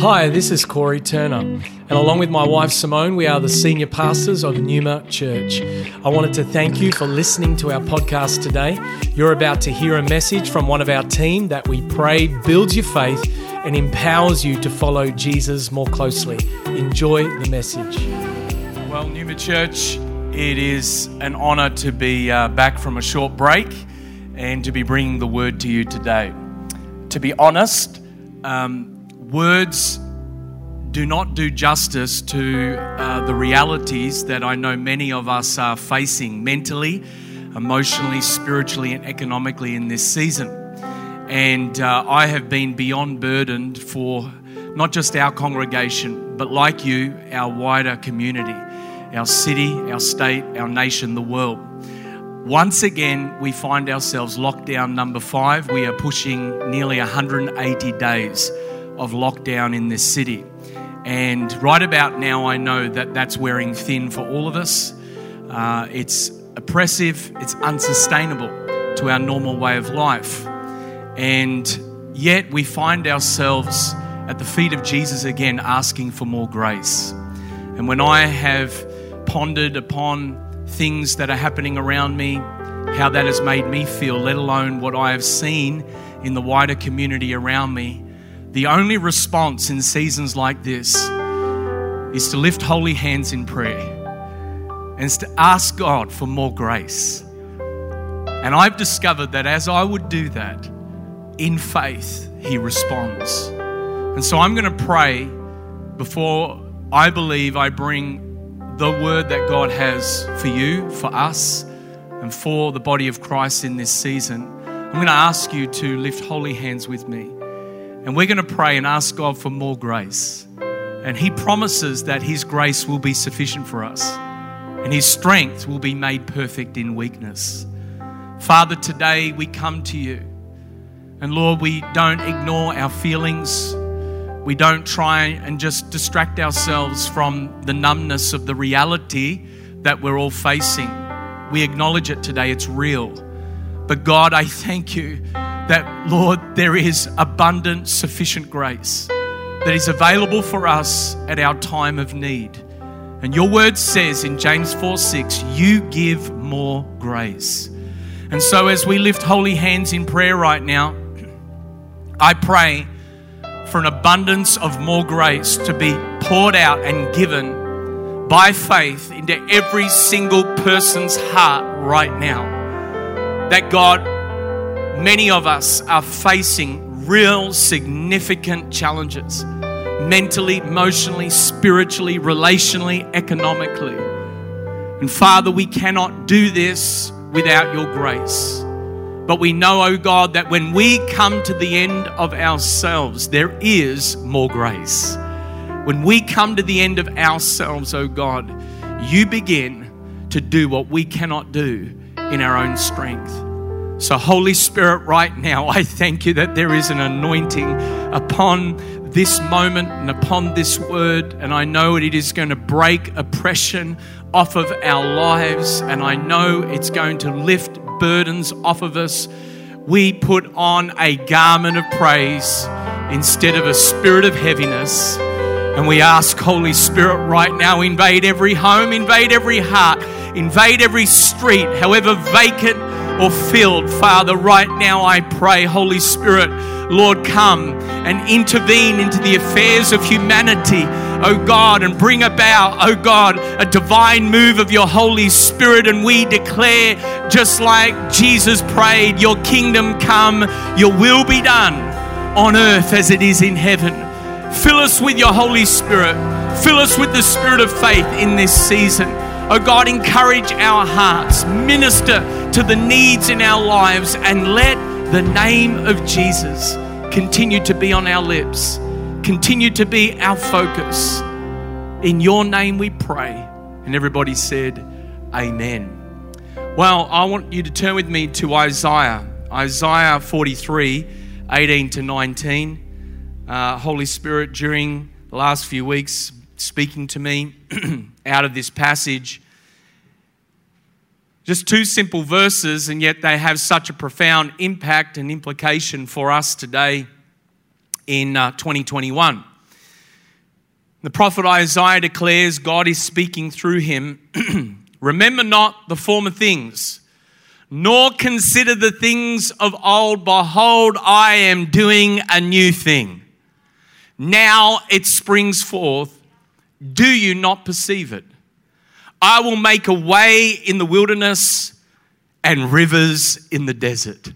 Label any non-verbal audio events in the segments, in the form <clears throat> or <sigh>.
Hi, this is Corey Turner, and along with my wife Simone, we are the senior pastors of Numa Church. I wanted to thank you for listening to our podcast today. You're about to hear a message from one of our team that we pray builds your faith and empowers you to follow Jesus more closely. Enjoy the message. Well, Numa Church, it is an honor to be uh, back from a short break and to be bringing the word to you today. To be honest, um, words do not do justice to uh, the realities that I know many of us are facing mentally, emotionally, spiritually, and economically in this season. And uh, I have been beyond burdened for not just our congregation, but like you, our wider community, our city, our state, our nation, the world. Once again, we find ourselves lockdown number five. We are pushing nearly 180 days of lockdown in this city. And right about now, I know that that's wearing thin for all of us. Uh, it's oppressive, it's unsustainable to our normal way of life. And yet, we find ourselves at the feet of Jesus again asking for more grace. And when I have pondered upon things that are happening around me, how that has made me feel, let alone what I have seen in the wider community around me, the only response in seasons like this is to lift holy hands in prayer and to ask God for more grace. And I've discovered that as I would do that, in faith, He responds. And so I'm going to pray before I believe I bring the word that God has for you, for us, and for the body of Christ in this season. I'm going to ask you to lift holy hands with me. And we're going to pray and ask God for more grace. And He promises that His grace will be sufficient for us, and His strength will be made perfect in weakness. Father, today we come to you. And Lord, we don't ignore our feelings. We don't try and just distract ourselves from the numbness of the reality that we're all facing. We acknowledge it today, it's real. But God, I thank you that, Lord, there is abundant, sufficient grace that is available for us at our time of need. And your word says in James 4 6, you give more grace. And so, as we lift holy hands in prayer right now, I pray for an abundance of more grace to be poured out and given by faith into every single person's heart right now. That God, many of us are facing real significant challenges mentally, emotionally, spiritually, relationally, economically. And Father, we cannot do this without your grace. But we know, oh God, that when we come to the end of ourselves, there is more grace. When we come to the end of ourselves, oh God, you begin to do what we cannot do in our own strength. So, Holy Spirit, right now, I thank you that there is an anointing upon this moment and upon this word. And I know it is going to break oppression off of our lives. And I know it's going to lift burdens off of us. We put on a garment of praise instead of a spirit of heaviness. And we ask, Holy Spirit, right now, invade every home, invade every heart, invade every street, however vacant or filled. Father, right now I pray, Holy Spirit, Lord, come and intervene into the affairs of humanity, oh God, and bring about, oh God, a divine move of your Holy Spirit. And we declare, just like Jesus prayed, Your kingdom come, Your will be done on earth as it is in heaven. Fill us with your Holy Spirit. Fill us with the spirit of faith in this season. Oh God, encourage our hearts, minister to the needs in our lives, and let the name of Jesus continue to be on our lips, continue to be our focus. In your name we pray. And everybody said, Amen. Well, I want you to turn with me to Isaiah, Isaiah 43, 18 to 19. Uh, Holy Spirit, during the last few weeks, speaking to me <clears throat> out of this passage. Just two simple verses, and yet they have such a profound impact and implication for us today in uh, 2021. The prophet Isaiah declares God is speaking through him. <clears throat> Remember not the former things, nor consider the things of old. Behold, I am doing a new thing. Now it springs forth. Do you not perceive it? I will make a way in the wilderness and rivers in the desert.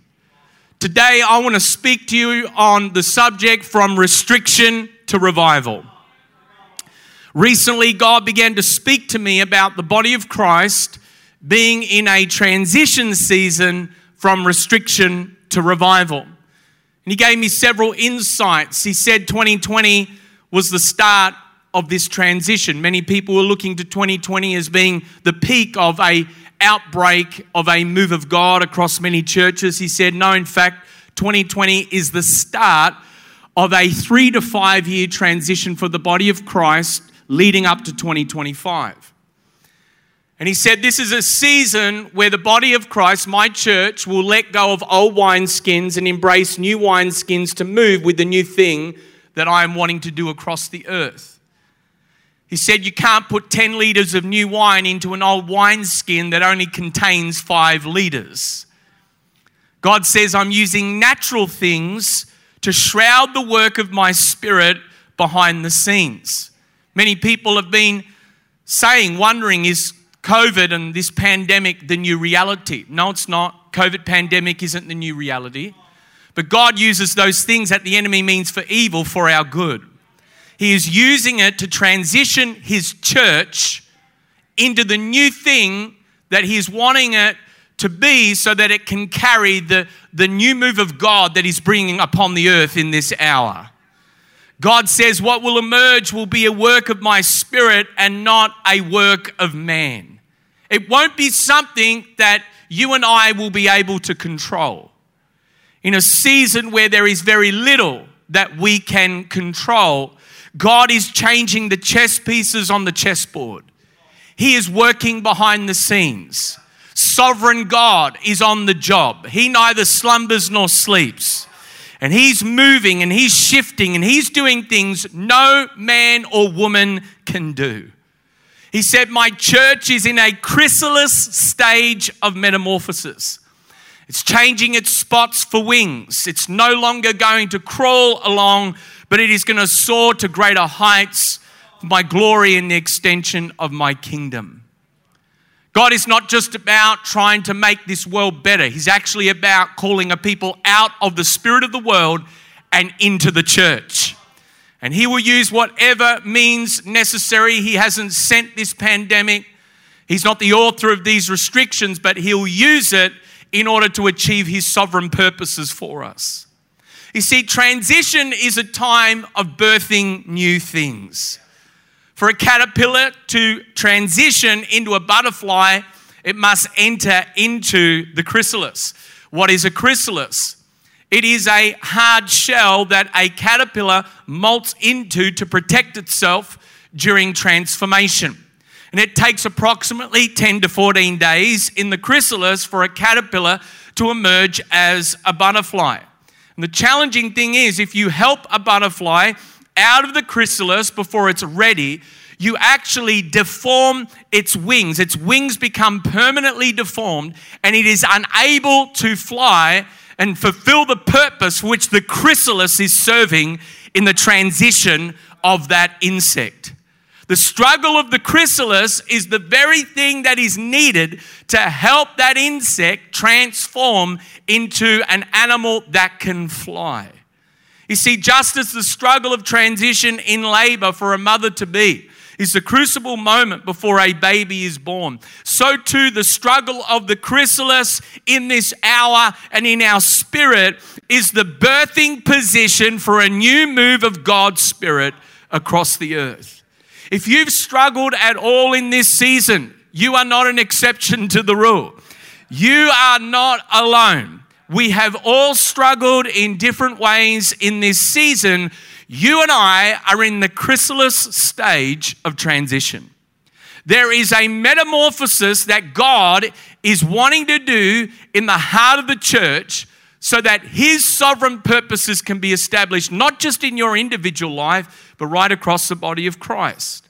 Today, I want to speak to you on the subject from restriction to revival. Recently, God began to speak to me about the body of Christ being in a transition season from restriction to revival. And He gave me several insights. He said 2020 was the start of this transition. Many people were looking to 2020 as being the peak of a outbreak of a move of God across many churches. He said, No, in fact, 2020 is the start of a three to five year transition for the body of Christ leading up to 2025. And he said, This is a season where the body of Christ, my church, will let go of old wineskins and embrace new wineskins to move with the new thing that I am wanting to do across the earth. He said, You can't put 10 litres of new wine into an old wineskin that only contains five litres. God says, I'm using natural things to shroud the work of my spirit behind the scenes. Many people have been saying, wondering, is COVID and this pandemic the new reality? No, it's not. COVID pandemic isn't the new reality. But God uses those things that the enemy means for evil for our good. He is using it to transition his church into the new thing that he's wanting it to be so that it can carry the, the new move of God that he's bringing upon the earth in this hour. God says, What will emerge will be a work of my spirit and not a work of man. It won't be something that you and I will be able to control. In a season where there is very little that we can control, God is changing the chess pieces on the chessboard. He is working behind the scenes. Sovereign God is on the job. He neither slumbers nor sleeps and he's moving and he's shifting and he's doing things no man or woman can do. He said, My church is in a chrysalis stage of metamorphosis. It's changing its spots for wings. It's no longer going to crawl along, but it is going to soar to greater heights for my glory and the extension of my kingdom. God is not just about trying to make this world better. He's actually about calling a people out of the spirit of the world and into the church. And He will use whatever means necessary. He hasn't sent this pandemic, He's not the author of these restrictions, but He'll use it in order to achieve His sovereign purposes for us. You see, transition is a time of birthing new things. For a caterpillar to transition into a butterfly, it must enter into the chrysalis. What is a chrysalis? It is a hard shell that a caterpillar molts into to protect itself during transformation. And it takes approximately 10 to 14 days in the chrysalis for a caterpillar to emerge as a butterfly. And the challenging thing is, if you help a butterfly out of the chrysalis before it's ready, you actually deform its wings. Its wings become permanently deformed and it is unable to fly and fulfill the purpose which the chrysalis is serving in the transition of that insect. The struggle of the chrysalis is the very thing that is needed to help that insect transform into an animal that can fly. You see, just as the struggle of transition in labor for a mother to be is the crucible moment before a baby is born, so too the struggle of the chrysalis in this hour and in our spirit is the birthing position for a new move of God's Spirit across the earth. If you've struggled at all in this season, you are not an exception to the rule. You are not alone. We have all struggled in different ways in this season. You and I are in the chrysalis stage of transition. There is a metamorphosis that God is wanting to do in the heart of the church so that His sovereign purposes can be established, not just in your individual life, but right across the body of Christ.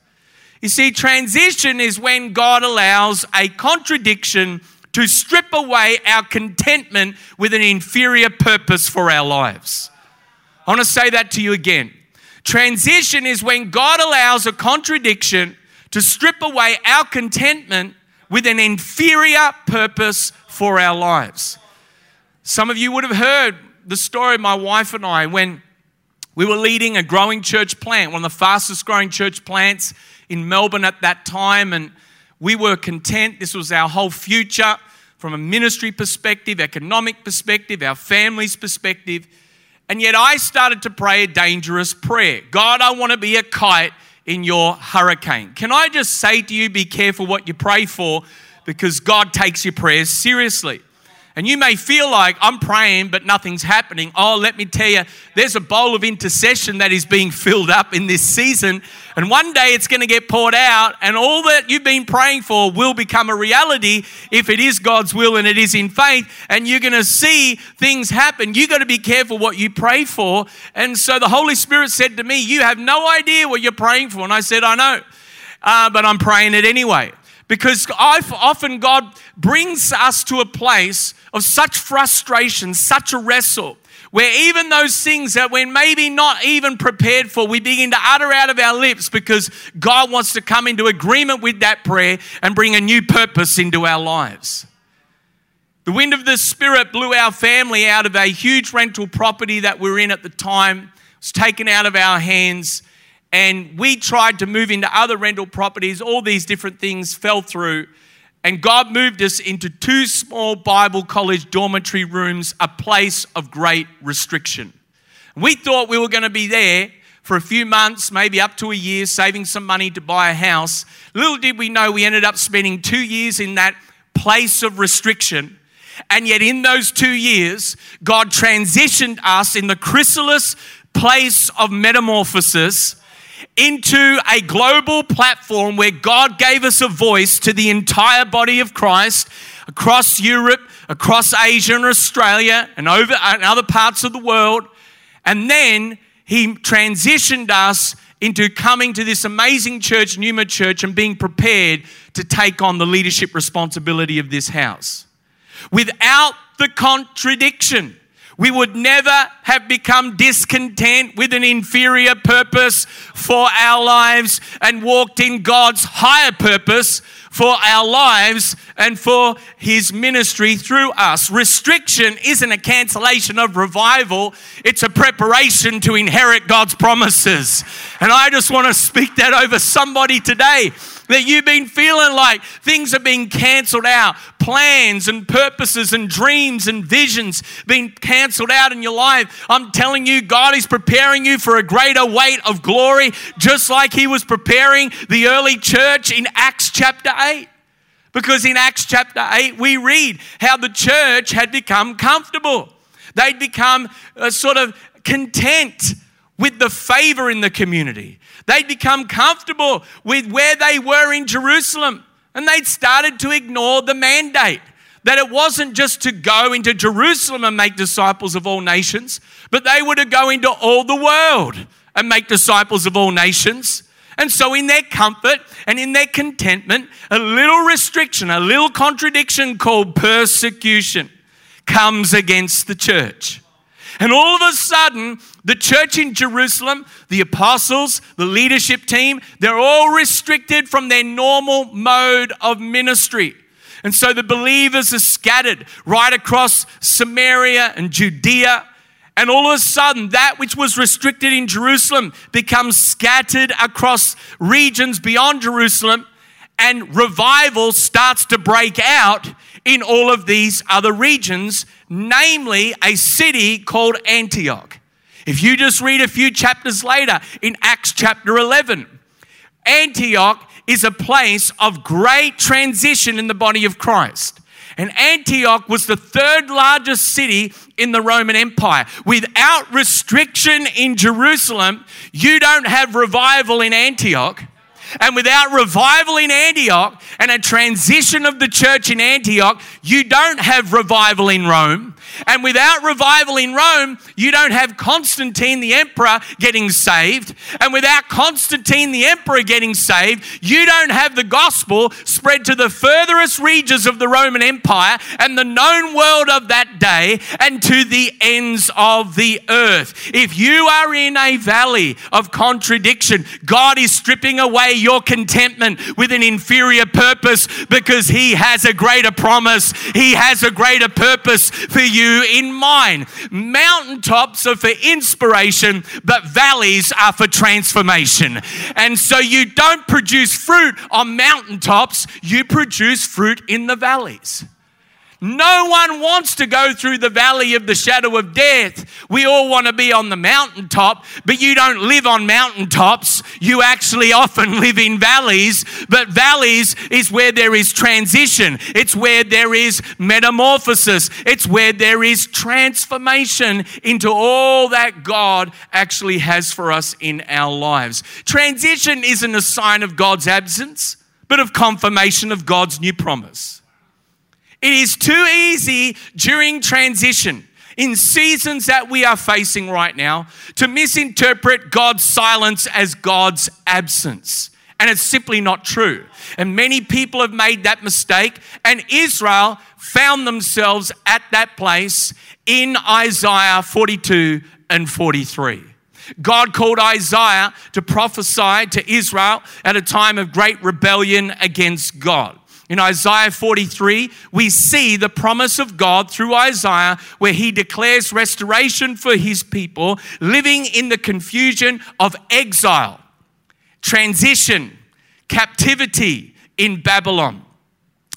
You see, transition is when God allows a contradiction to strip away our contentment with an inferior purpose for our lives. I want to say that to you again. Transition is when God allows a contradiction to strip away our contentment with an inferior purpose for our lives. Some of you would have heard the story of my wife and I when we were leading a growing church plant, one of the fastest growing church plants in Melbourne at that time. And we were content. This was our whole future from a ministry perspective, economic perspective, our family's perspective. And yet I started to pray a dangerous prayer God, I want to be a kite in your hurricane. Can I just say to you, be careful what you pray for because God takes your prayers seriously. And you may feel like I'm praying, but nothing's happening. Oh, let me tell you, there's a bowl of intercession that is being filled up in this season. And one day it's going to get poured out, and all that you've been praying for will become a reality if it is God's will and it is in faith. And you're going to see things happen. You've got to be careful what you pray for. And so the Holy Spirit said to me, You have no idea what you're praying for. And I said, I know, uh, but I'm praying it anyway. Because I've, often God brings us to a place of such frustration, such a wrestle, where even those things that we're maybe not even prepared for, we begin to utter out of our lips because God wants to come into agreement with that prayer and bring a new purpose into our lives. The wind of the Spirit blew our family out of a huge rental property that we were in at the time. It was taken out of our hands and we tried to move into other rental properties. All these different things fell through. And God moved us into two small Bible college dormitory rooms, a place of great restriction. We thought we were going to be there for a few months, maybe up to a year, saving some money to buy a house. Little did we know we ended up spending two years in that place of restriction. And yet, in those two years, God transitioned us in the chrysalis place of metamorphosis into a global platform where God gave us a voice to the entire body of Christ across Europe, across Asia and Australia, and over and other parts of the world. And then He transitioned us into coming to this amazing church, Numa Church, and being prepared to take on the leadership responsibility of this house. Without the contradiction, we would never have become discontent with an inferior purpose for our lives and walked in God's higher purpose for our lives and for His ministry through us. Restriction isn't a cancellation of revival, it's a preparation to inherit God's promises. And I just want to speak that over somebody today that you've been feeling like things are being cancelled out, plans and purposes and dreams and visions being cancelled out in your life. I'm telling you, God is preparing you for a greater weight of glory, just like He was preparing the early church in Acts chapter 8. Because in Acts chapter 8, we read how the church had become comfortable. They'd become uh, sort of content with the favor in the community. They'd become comfortable with where they were in Jerusalem and they'd started to ignore the mandate that it wasn't just to go into Jerusalem and make disciples of all nations, but they were to go into all the world and make disciples of all nations. And so, in their comfort and in their contentment, a little restriction, a little contradiction called persecution comes against the church. And all of a sudden, the church in Jerusalem, the apostles, the leadership team, they're all restricted from their normal mode of ministry. And so the believers are scattered right across Samaria and Judea. And all of a sudden, that which was restricted in Jerusalem becomes scattered across regions beyond Jerusalem, and revival starts to break out in all of these other regions, namely a city called Antioch. If you just read a few chapters later in Acts chapter 11, Antioch is a place of great transition in the body of Christ. And Antioch was the third largest city in the Roman Empire. Without restriction in Jerusalem, you don't have revival in Antioch. And without revival in Antioch and a transition of the church in Antioch, you don't have revival in Rome. And without revival in Rome, you don't have Constantine the emperor getting saved. And without Constantine the emperor getting saved, you don't have the gospel spread to the furthest regions of the Roman Empire and the known world of that day and to the ends of the earth. If you are in a valley of contradiction, God is stripping away your contentment with an inferior purpose because He has a greater promise. He has a greater purpose for you in mind. Mountaintops are for inspiration, but valleys are for transformation. And so you don't produce fruit on mountaintops, you produce fruit in the valleys. No one wants to go through the valley of the shadow of death. We all want to be on the mountaintop, but you don't live on mountaintops. You actually often <laughs> live in valleys, but valleys is where there is transition. It's where there is metamorphosis. It's where there is transformation into all that God actually has for us in our lives. Transition isn't a sign of God's absence, but of confirmation of God's new promise. It is too easy during transition, in seasons that we are facing right now, to misinterpret God's silence as God's absence. And it's simply not true. And many people have made that mistake, and Israel found themselves at that place in Isaiah 42 and 43. God called Isaiah to prophesy to Israel at a time of great rebellion against God. In Isaiah 43, we see the promise of God through Isaiah where he declares restoration for his people living in the confusion of exile, transition, captivity in Babylon.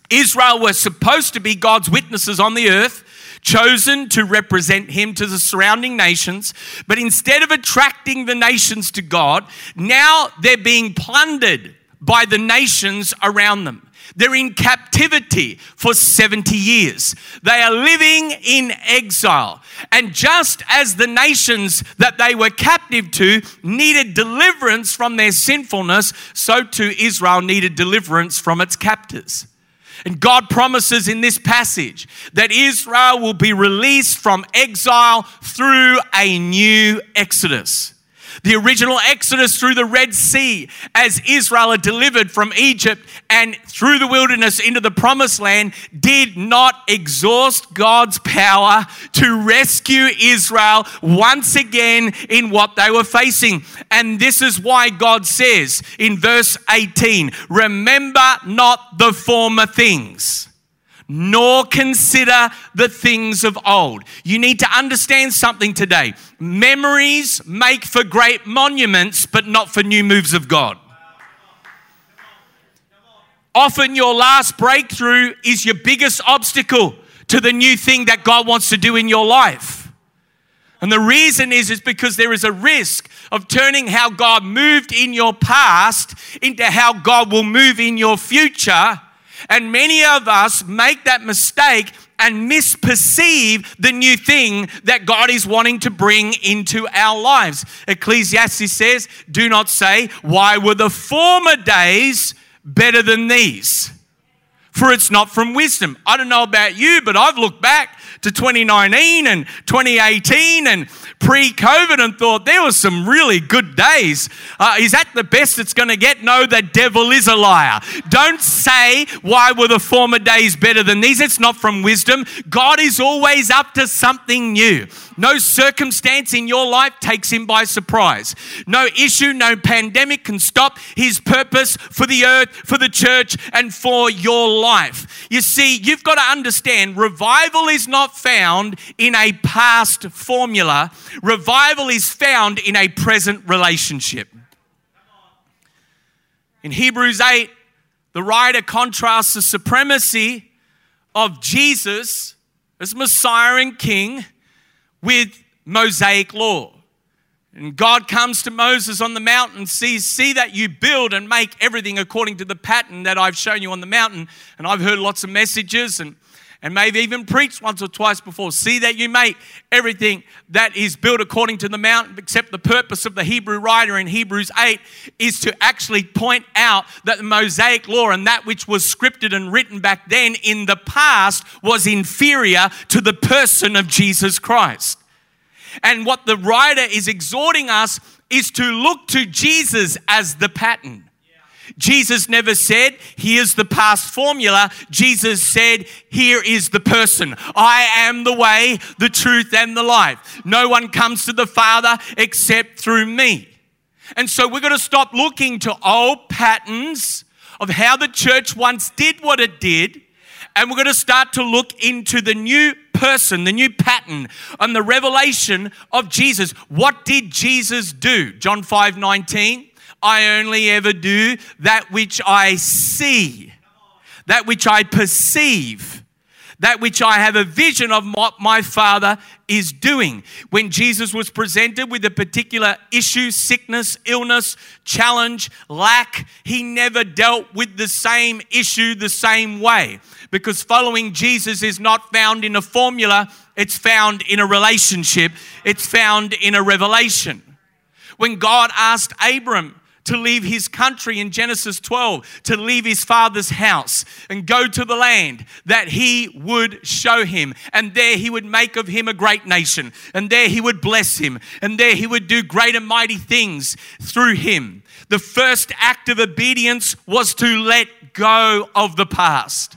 Israel were supposed to be God's witnesses on the earth, chosen to represent him to the surrounding nations. But instead of attracting the nations to God, now they're being plundered by the nations around them. They're in captivity for 70 years. They are living in exile. And just as the nations that they were captive to needed deliverance from their sinfulness, so too Israel needed deliverance from its captors. And God promises in this passage that Israel will be released from exile through a new exodus. The original exodus through the Red Sea as Israel are delivered from Egypt and through the wilderness into the promised land did not exhaust God's power to rescue Israel once again in what they were facing. And this is why God says in verse 18, remember not the former things nor consider the things of old. You need to understand something today. Memories make for great monuments, but not for new moves of God. Often, your last breakthrough is your biggest obstacle to the new thing that God wants to do in your life. And the reason is, is because there is a risk of turning how God moved in your past into how God will move in your future and many of us make that mistake and misperceive the new thing that God is wanting to bring into our lives. Ecclesiastes says, Do not say, Why were the former days better than these? For it's not from wisdom. I don't know about you, but I've looked back to 2019 and 2018 and pre COVID and thought there were some really good days. Uh, is that the best it's going to get? No, the devil is a liar. Don't say, why were the former days better than these? It's not from wisdom. God is always up to something new. No circumstance in your life takes him by surprise. No issue, no pandemic can stop his purpose for the earth, for the church, and for your life. You see, you've got to understand revival is not found in a past formula, revival is found in a present relationship. In Hebrews 8, the writer contrasts the supremacy of Jesus as Messiah and King with Mosaic law. And God comes to Moses on the mountain, sees, see that you build and make everything according to the pattern that I've shown you on the mountain. And I've heard lots of messages and and maybe even preached once or twice before. See that you make everything that is built according to the mountain, except the purpose of the Hebrew writer in Hebrews 8 is to actually point out that the Mosaic law and that which was scripted and written back then in the past was inferior to the person of Jesus Christ. And what the writer is exhorting us is to look to Jesus as the pattern. Jesus never said, here's the past formula. Jesus said, here is the person. I am the way, the truth, and the life. No one comes to the Father except through me. And so we're going to stop looking to old patterns of how the church once did what it did. And we're going to start to look into the new person, the new pattern, and the revelation of Jesus. What did Jesus do? John 5 19. I only ever do that which I see, that which I perceive, that which I have a vision of what my Father is doing. When Jesus was presented with a particular issue, sickness, illness, challenge, lack, he never dealt with the same issue the same way. Because following Jesus is not found in a formula, it's found in a relationship, it's found in a revelation. When God asked Abram, to leave his country in Genesis 12, to leave his father's house and go to the land that he would show him. And there he would make of him a great nation. And there he would bless him. And there he would do great and mighty things through him. The first act of obedience was to let go of the past.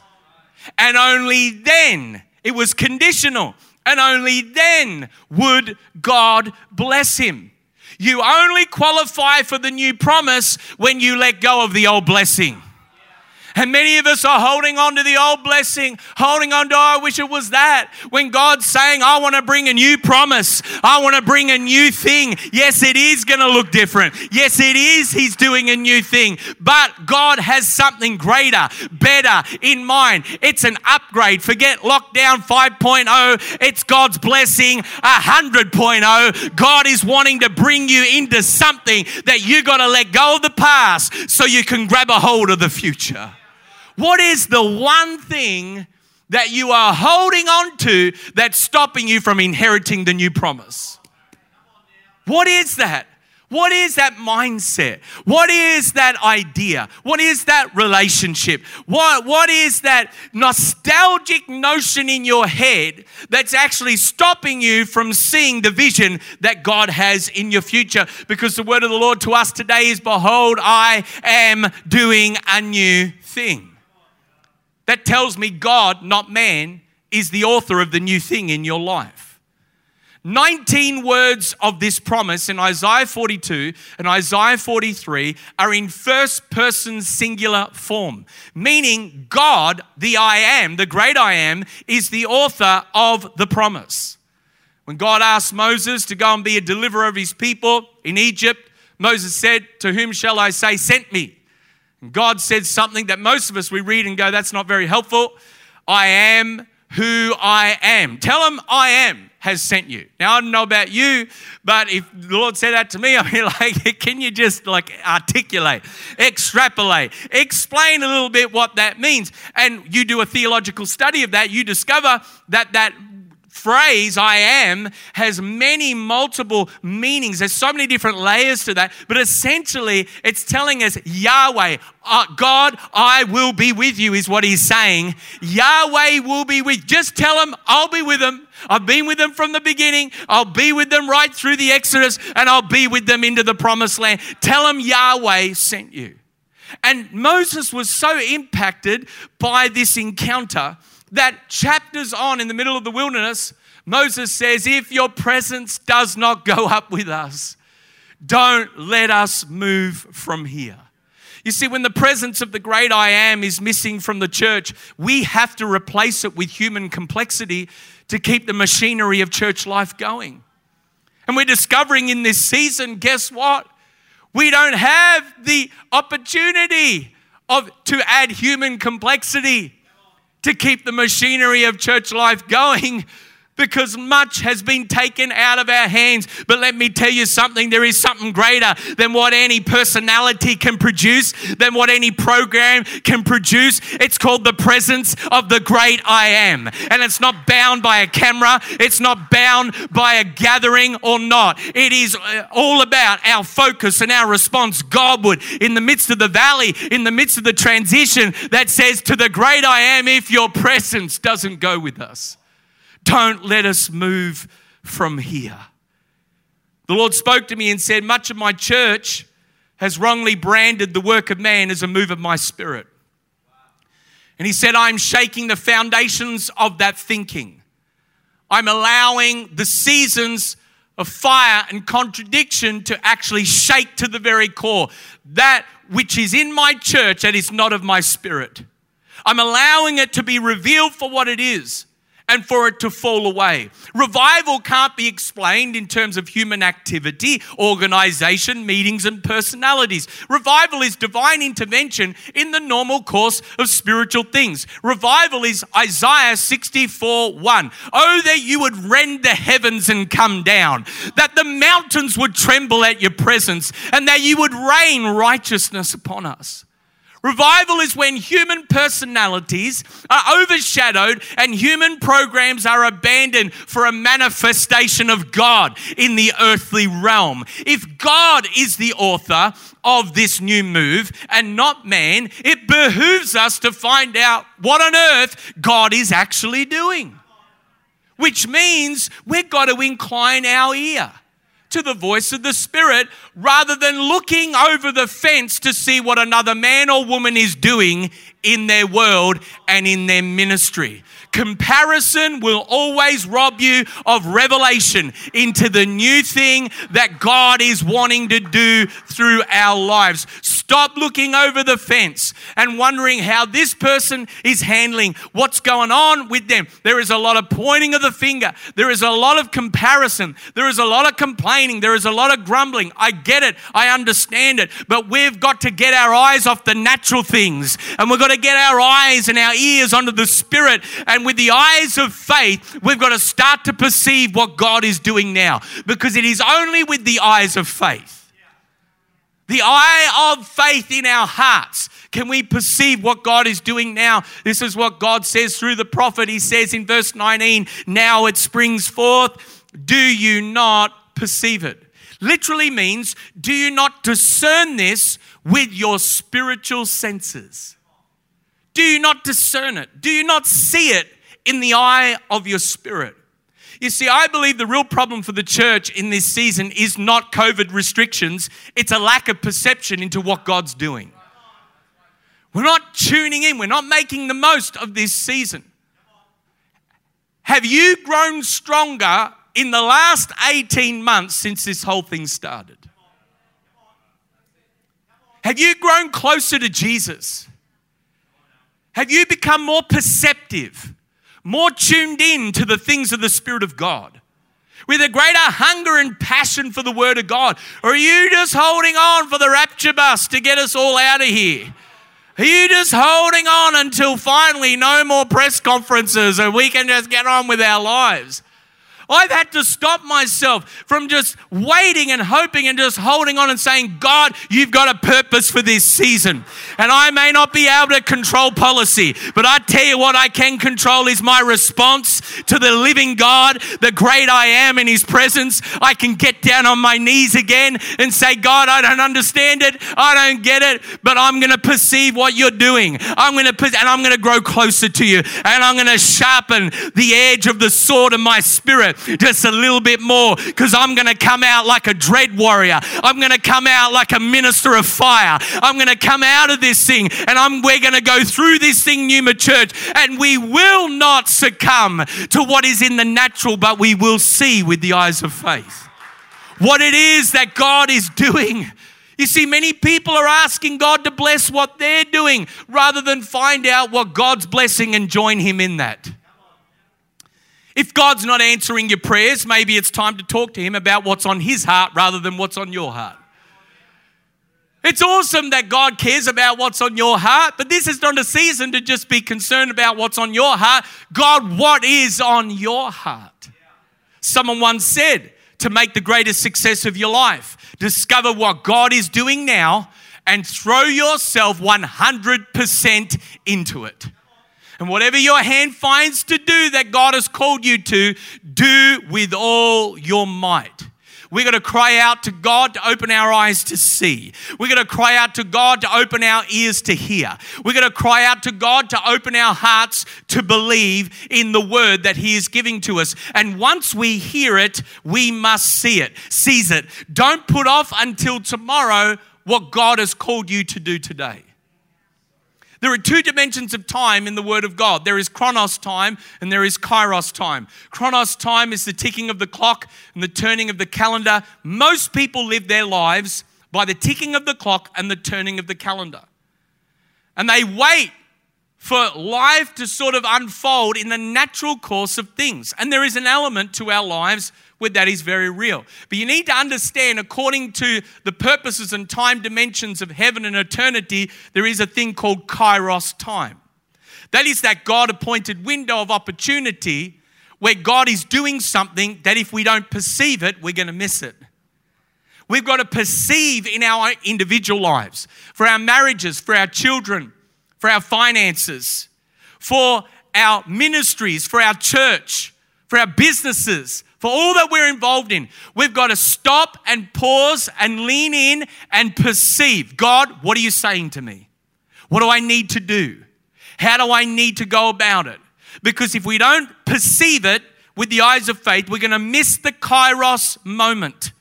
And only then, it was conditional. And only then would God bless him. You only qualify for the new promise when you let go of the old blessing. And many of us are holding on to the old blessing, holding on to, oh, I wish it was that. When God's saying, I want to bring a new promise, I want to bring a new thing. Yes, it is going to look different. Yes, it is. He's doing a new thing. But God has something greater, better in mind. It's an upgrade. Forget lockdown 5.0. It's God's blessing 100.0. God is wanting to bring you into something that you got to let go of the past so you can grab a hold of the future. What is the one thing that you are holding on to that's stopping you from inheriting the new promise? What is that? What is that mindset? What is that idea? What is that relationship? What, what is that nostalgic notion in your head that's actually stopping you from seeing the vision that God has in your future? Because the word of the Lord to us today is Behold, I am doing a new thing. That tells me God, not man, is the author of the new thing in your life. 19 words of this promise in Isaiah 42 and Isaiah 43 are in first person singular form, meaning God, the I am, the great I am, is the author of the promise. When God asked Moses to go and be a deliverer of his people in Egypt, Moses said, To whom shall I say, Sent me? God said something that most of us we read and go, that's not very helpful. I am who I am. Tell him I am has sent you. Now I don't know about you, but if the Lord said that to me, <laughs> I'd be like, can you just like articulate, extrapolate, explain a little bit what that means? And you do a theological study of that, you discover that that phrase, I am, has many multiple meanings. There's so many different layers to that. But essentially, it's telling us Yahweh, uh, God, I will be with you, is what he's saying. Yahweh will be with Just tell him, I'll be with them. I've been with them from the beginning. I'll be with them right through the Exodus, and I'll be with them into the promised land. Tell them Yahweh sent you. And Moses was so impacted by this encounter that chapters on in the middle of the wilderness, Moses says, If your presence does not go up with us, don't let us move from here. You see, when the presence of the great I am is missing from the church, we have to replace it with human complexity to keep the machinery of church life going. And we're discovering in this season, guess what? We don't have the opportunity of to add human complexity to keep the machinery of church life going because much has been taken out of our hands. But let me tell you something there is something greater than what any personality can produce, than what any program can produce. It's called the presence of the great I am. And it's not bound by a camera, it's not bound by a gathering or not. It is uh, all about our focus and our response Godward in the midst of the valley, in the midst of the transition that says, To the great I am, if your presence doesn't go with us. Don't let us move from here. The Lord spoke to me and said, Much of my church has wrongly branded the work of man as a move of my spirit. And He said, I'm shaking the foundations of that thinking. I'm allowing the seasons of fire and contradiction to actually shake to the very core that which is in my church that is not of my spirit. I'm allowing it to be revealed for what it is and for it to fall away. Revival can't be explained in terms of human activity, organization, meetings, and personalities. Revival is divine intervention in the normal course of spiritual things. Revival is Isaiah 64 1. Oh, that you would rend the heavens and come down, that the mountains would tremble at your presence, and that you would rain righteousness upon us. Revival is when human personalities are overshadowed and human programs are abandoned for a manifestation of God in the earthly realm. If God is the author of this new move and not man, it behooves us to find out what on earth God is actually doing. Which means we've got to incline our ear to the voice of the Spirit rather than looking over the fence to see what another man or woman is doing in their world and in their ministry. Comparison will always rob you of revelation into the new thing that God is wanting to do through our lives. Stop looking over the fence and wondering how this person is handling what's going on with them. There is a lot of pointing of the finger, there is a lot of comparison, there is a lot of complaining, there is a lot of grumbling. I get it, I understand it, but we've got to get our eyes off the natural things and we've got to get our eyes and our ears onto the Spirit. And with the eyes of faith, we've got to start to perceive what God is doing now because it is only with the eyes of faith. The eye of faith in our hearts. Can we perceive what God is doing now? This is what God says through the prophet. He says in verse 19, Now it springs forth. Do you not perceive it? Literally means, Do you not discern this with your spiritual senses? Do you not discern it? Do you not see it in the eye of your spirit? You see, I believe the real problem for the church in this season is not COVID restrictions, it's a lack of perception into what God's doing. We're not tuning in, we're not making the most of this season. Have you grown stronger in the last 18 months since this whole thing started? Have you grown closer to Jesus? Have you become more perceptive, more tuned in to the things of the Spirit of God? With a greater hunger and passion for the Word of God? Or are you just holding on for the rapture bus to get us all out of here? Are you just holding on until finally no more press conferences and we can just get on with our lives? I've had to stop myself from just waiting and hoping and just holding on and saying, God, you've got a purpose for this season. And I may not be able to control policy, but I tell you what I can control is my response to the living God, the great I am in his presence. I can get down on my knees again and say, God, I don't understand it. I don't get it, but I'm going to perceive what you're doing. I'm going to, and I'm going to grow closer to you and I'm going to sharpen the edge of the sword of my spirit just a little bit more because I'm going to come out like a dread warrior. I'm going to come out like a minister of fire. I'm going to come out of this thing and I'm, we're going to go through this thing, Numa Church, and we will not succumb to what is in the natural, but we will see with the eyes of faith what it is that God is doing. You see, many people are asking God to bless what they're doing rather than find out what God's blessing and join Him in that. If God's not answering your prayers, maybe it's time to talk to Him about what's on His heart rather than what's on your heart. It's awesome that God cares about what's on your heart, but this is not a season to just be concerned about what's on your heart. God, what is on your heart? Someone once said, to make the greatest success of your life, discover what God is doing now and throw yourself 100% into it. And whatever your hand finds to do that God has called you to, do with all your might. We're going to cry out to God to open our eyes to see. We're going to cry out to God to open our ears to hear. We're going to cry out to God to open our hearts to believe in the word that He is giving to us. And once we hear it, we must see it, seize it. Don't put off until tomorrow what God has called you to do today. There are two dimensions of time in the Word of God there is chronos time and there is kairos time. Chronos time is the ticking of the clock and the turning of the calendar. Most people live their lives by the ticking of the clock and the turning of the calendar. And they wait for life to sort of unfold in the natural course of things. And there is an element to our lives where that is very real. But you need to understand, according to the purposes and time dimensions of heaven and eternity, there is a thing called kairos time. That is that God appointed window of opportunity where God is doing something that if we don't perceive it, we're going to miss it. We've got to perceive in our individual lives, for our marriages, for our children, for our finances, for our ministries, for our church, for our businesses, for all that we're involved in. We've got to stop and pause and lean in and perceive God, what are you saying to me? What do I need to do? How do I need to go about it? Because if we don't perceive it with the eyes of faith, we're going to miss the kairos moment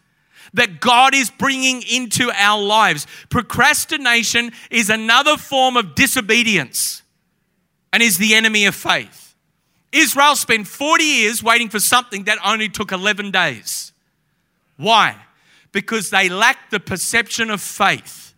that God is bringing into our lives. Procrastination is another form of disobedience and is the enemy of faith. Israel spent 40 years waiting for something that only took 11 days. Why? Because they lacked the perception of faith.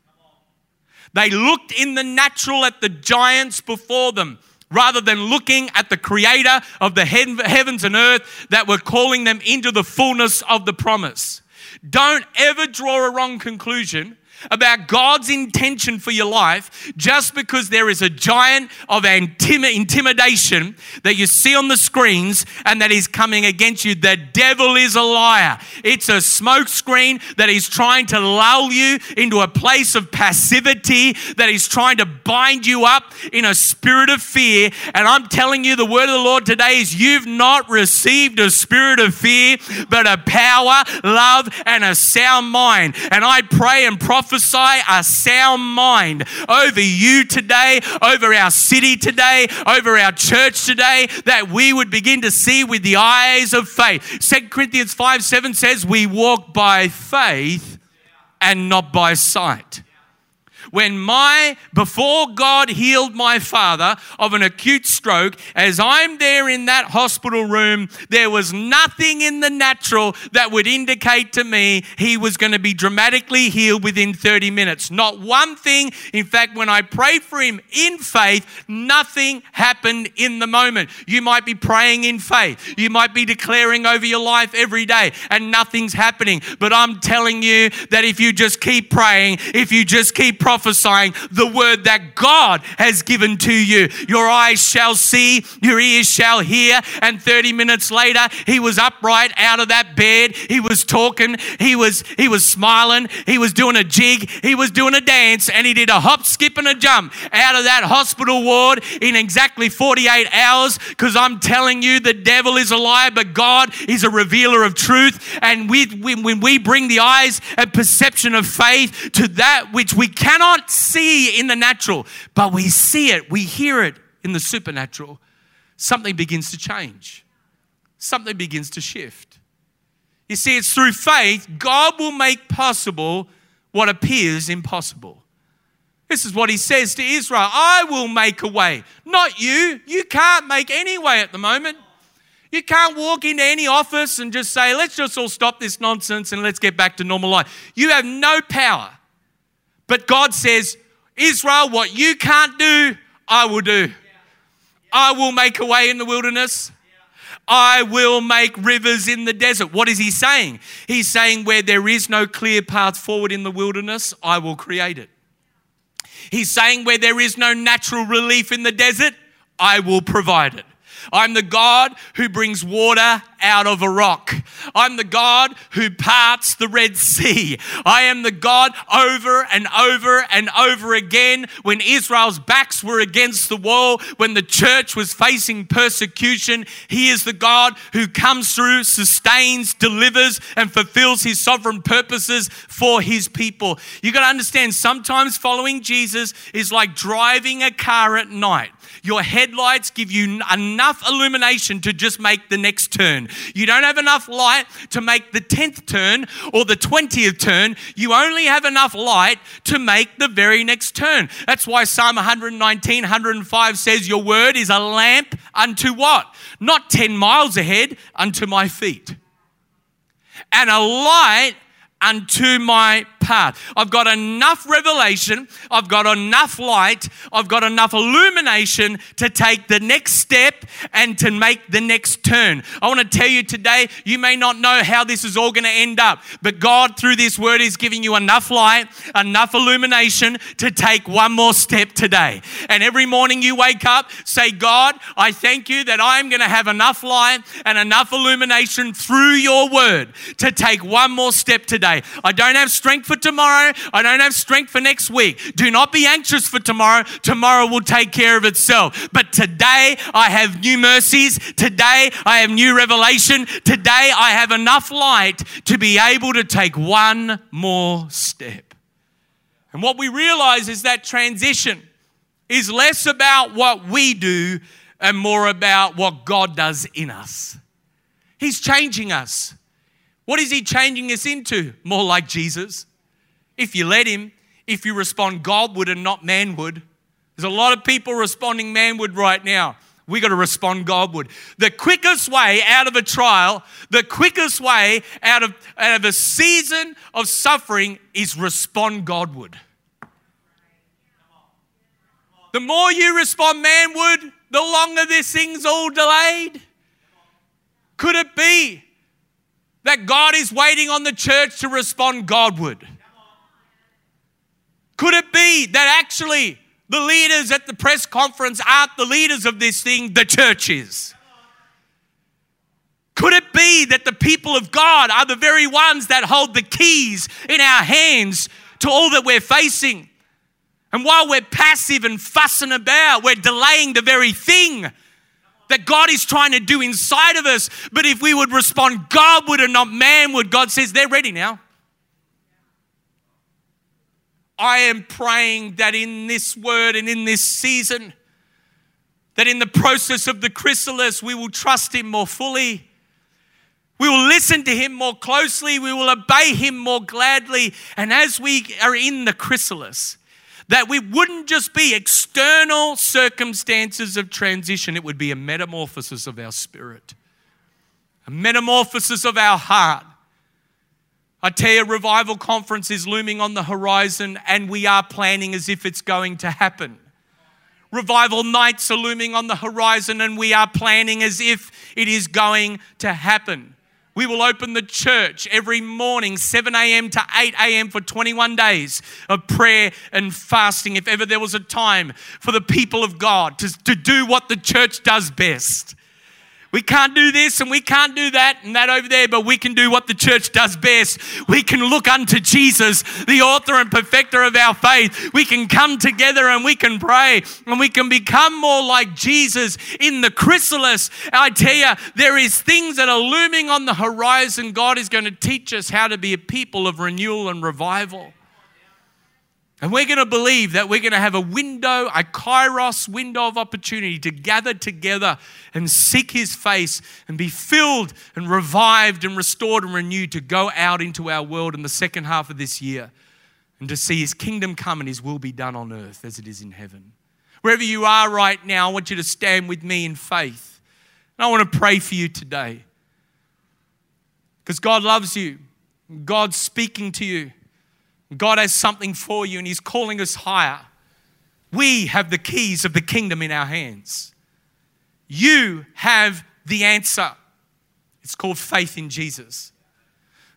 They looked in the natural at the giants before them rather than looking at the creator of the heavens and earth that were calling them into the fullness of the promise. Don't ever draw a wrong conclusion about God's intention for your life just because there is a giant of intimidation that you see on the screens and that is coming against you. The devil is a liar. It's a smokescreen that is trying to lull you into a place of passivity, that is trying to bind you up in a spirit of fear. And I'm telling you, the word of the Lord today is you've not received a spirit of fear, but a power, love, and a sound mind. And I pray and prophesy prophesy a sound mind over you today, over our city today, over our church today, that we would begin to see with the eyes of faith. 2 Corinthians 5 7 says, We walk by faith and not by sight when my, before God healed my father of an acute stroke, as I'm there in that hospital room, there was nothing in the natural that would indicate to me he was going to be dramatically healed within 30 minutes. Not one thing. In fact, when I prayed for him in faith, nothing happened in the moment. You might be praying in faith, you might be declaring over your life every day, and nothing's happening. But I'm telling you that if you just keep praying, if you just keep prophesying, prophesying the word that God has given to you. Your eyes shall see, your ears shall hear. And 30 minutes later, he was upright out of that bed. He was talking, he was he was smiling, he was doing a jig, he was doing a dance, and he did a hop, skip, and a jump out of that hospital ward in exactly 48 hours. Because I'm telling you, the devil is a liar, but God is a revealer of truth. And we, when we bring the eyes and perception of faith to that which we cannot cannot see in the natural, but we see it, we hear it in the supernatural, something begins to change. Something begins to shift. You see, it's through faith, God will make possible what appears impossible. This is what he says to Israel I will make a way. Not you. You can't make any way at the moment. You can't walk into any office and just say, let's just all stop this nonsense and let's get back to normal life. You have no power. But God says, Israel, what you can't do, I will do. I will make a way in the wilderness. I will make rivers in the desert. What is he saying? He's saying, Where there is no clear path forward in the wilderness, I will create it. He's saying, Where there is no natural relief in the desert, I will provide it. I'm the God who brings water out of a rock. I'm the God who parts the Red Sea. I am the God over and over and over again when Israel's backs were against the wall, when the church was facing persecution. He is the God who comes through, sustains, delivers, and fulfills his sovereign purposes for his people. You got to understand, sometimes following Jesus is like driving a car at night. Your headlights give you enough illumination to just make the next turn. You don't have enough light to make the 10th turn or the 20th turn. You only have enough light to make the very next turn. That's why Psalm 119, 105 says, Your word is a lamp unto what? Not 10 miles ahead, unto my feet. And a light unto my path. I've got enough revelation, I've got enough light, I've got enough illumination to take the next step and to make the next turn. I want to tell you today, you may not know how this is all going to end up, but God, through this word, is giving you enough light, enough illumination to take one more step today. And every morning you wake up, say, God, I thank you that I'm going to have enough light and enough illumination through your word to take one more step today. I don't have strength for tomorrow. I don't have strength for next week. Do not be anxious for tomorrow. Tomorrow will take care of itself. But today I have new mercies. Today I have new revelation. Today I have enough light to be able to take one more step. And what we realize is that transition is less about what we do and more about what God does in us. He's changing us. What is He changing us into? More like Jesus if you let Him, if you respond Godward and not manward. There's a lot of people responding manward right now. We got to respond Godward. The quickest way out of a trial, the quickest way out of, out of a season of suffering is respond Godward. The more you respond manward, the longer this thing's all delayed. Could it be that God is waiting on the church to respond Godward? Could it be that actually the leaders at the press conference aren't the leaders of this thing, the church is? Could it be that the people of God are the very ones that hold the keys in our hands to all that we're facing? And while we're passive and fussing about, we're delaying the very thing that God is trying to do inside of us. But if we would respond Godward and not manward, God says they're ready now. I am praying that in this word and in this season, that in the process of the chrysalis, we will trust Him more fully. We will listen to Him more closely. We will obey Him more gladly. And as we are in the chrysalis, that we wouldn't just be external circumstances of transition, it would be a metamorphosis of our spirit, a metamorphosis of our heart, Tell revival conference is looming on the horizon, and we are planning as if it's going to happen. Revival nights are looming on the horizon, and we are planning as if it is going to happen. We will open the church every morning, 7 a.m. to 8 a.m., for 21 days of prayer and fasting. If ever there was a time for the people of God to, to do what the church does best, we can't do this and we can't do that and that over there, but we can do what the church does best. We can look unto Jesus, the author and perfecter of our faith. We can come together and we can pray and we can become more like Jesus in the chrysalis. I tell you, there is things that are looming on the horizon. God is going to teach us how to be a people of renewal and revival. And we're going to believe that we're going to have a window, a kairos window of opportunity to gather together and seek his face and be filled and revived and restored and renewed to go out into our world in the second half of this year and to see his kingdom come and his will be done on earth as it is in heaven. Wherever you are right now, I want you to stand with me in faith. And I want to pray for you today. Because God loves you, God's speaking to you. God has something for you and He's calling us higher. We have the keys of the kingdom in our hands. You have the answer. It's called faith in Jesus.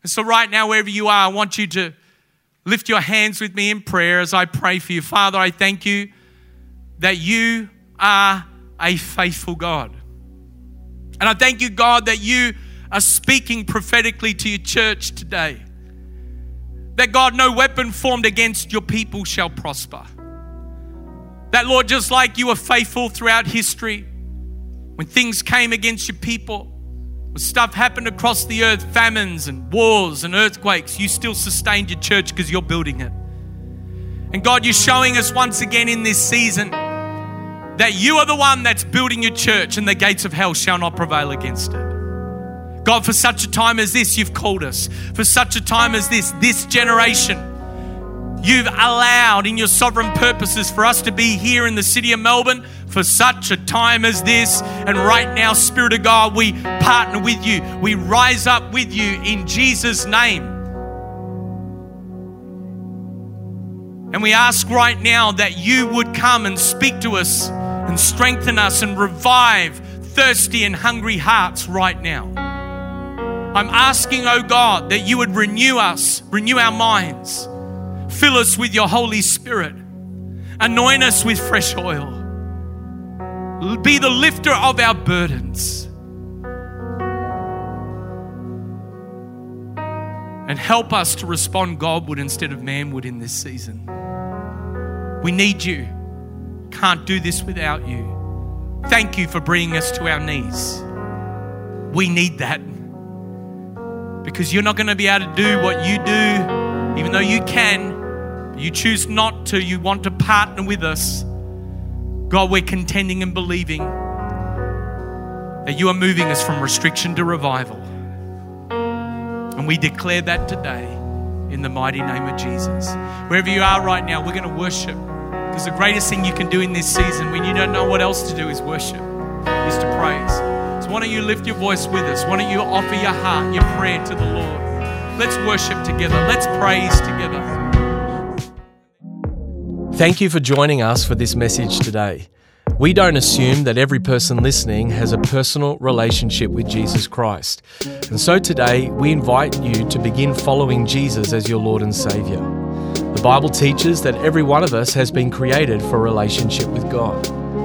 And so, right now, wherever you are, I want you to lift your hands with me in prayer as I pray for you. Father, I thank you that you are a faithful God. And I thank you, God, that you are speaking prophetically to your church today. That, God, no weapon formed against your people shall prosper. That, Lord, just like you were faithful throughout history, when things came against your people, when stuff happened across the earth, famines and wars and earthquakes, you still sustained your church because you're building it. And God, you're showing us once again in this season that you are the one that's building your church and the gates of hell shall not prevail against it. God, for such a time as this, you've called us. For such a time as this, this generation, you've allowed in your sovereign purposes for us to be here in the city of Melbourne for such a time as this. And right now, Spirit of God, we partner with you. We rise up with you in Jesus' name. And we ask right now that you would come and speak to us and strengthen us and revive thirsty and hungry hearts right now. I'm asking, oh God, that you would renew us, renew our minds, fill us with your Holy Spirit, anoint us with fresh oil be the lifter of our burdens. And help us to respond Godward instead of manward in this season. We need you. Can't do this without you. Thank you for bringing us to our knees. We need that. Because you're not going to be able to do what you do, even though you can. You choose not to. You want to partner with us. God, we're contending and believing that you are moving us from restriction to revival. And we declare that today in the mighty name of Jesus. Wherever you are right now, we're going to worship. Because the greatest thing you can do in this season when you don't know what else to do is worship, is to praise. Why don't you lift your voice with us? Why don't you offer your heart, your prayer to the Lord? Let's worship together. Let's praise together. Thank you for joining us for this message today. We don't assume that every person listening has a personal relationship with Jesus Christ. And so today, we invite you to begin following Jesus as your Lord and Savior. The Bible teaches that every one of us has been created for relationship with God.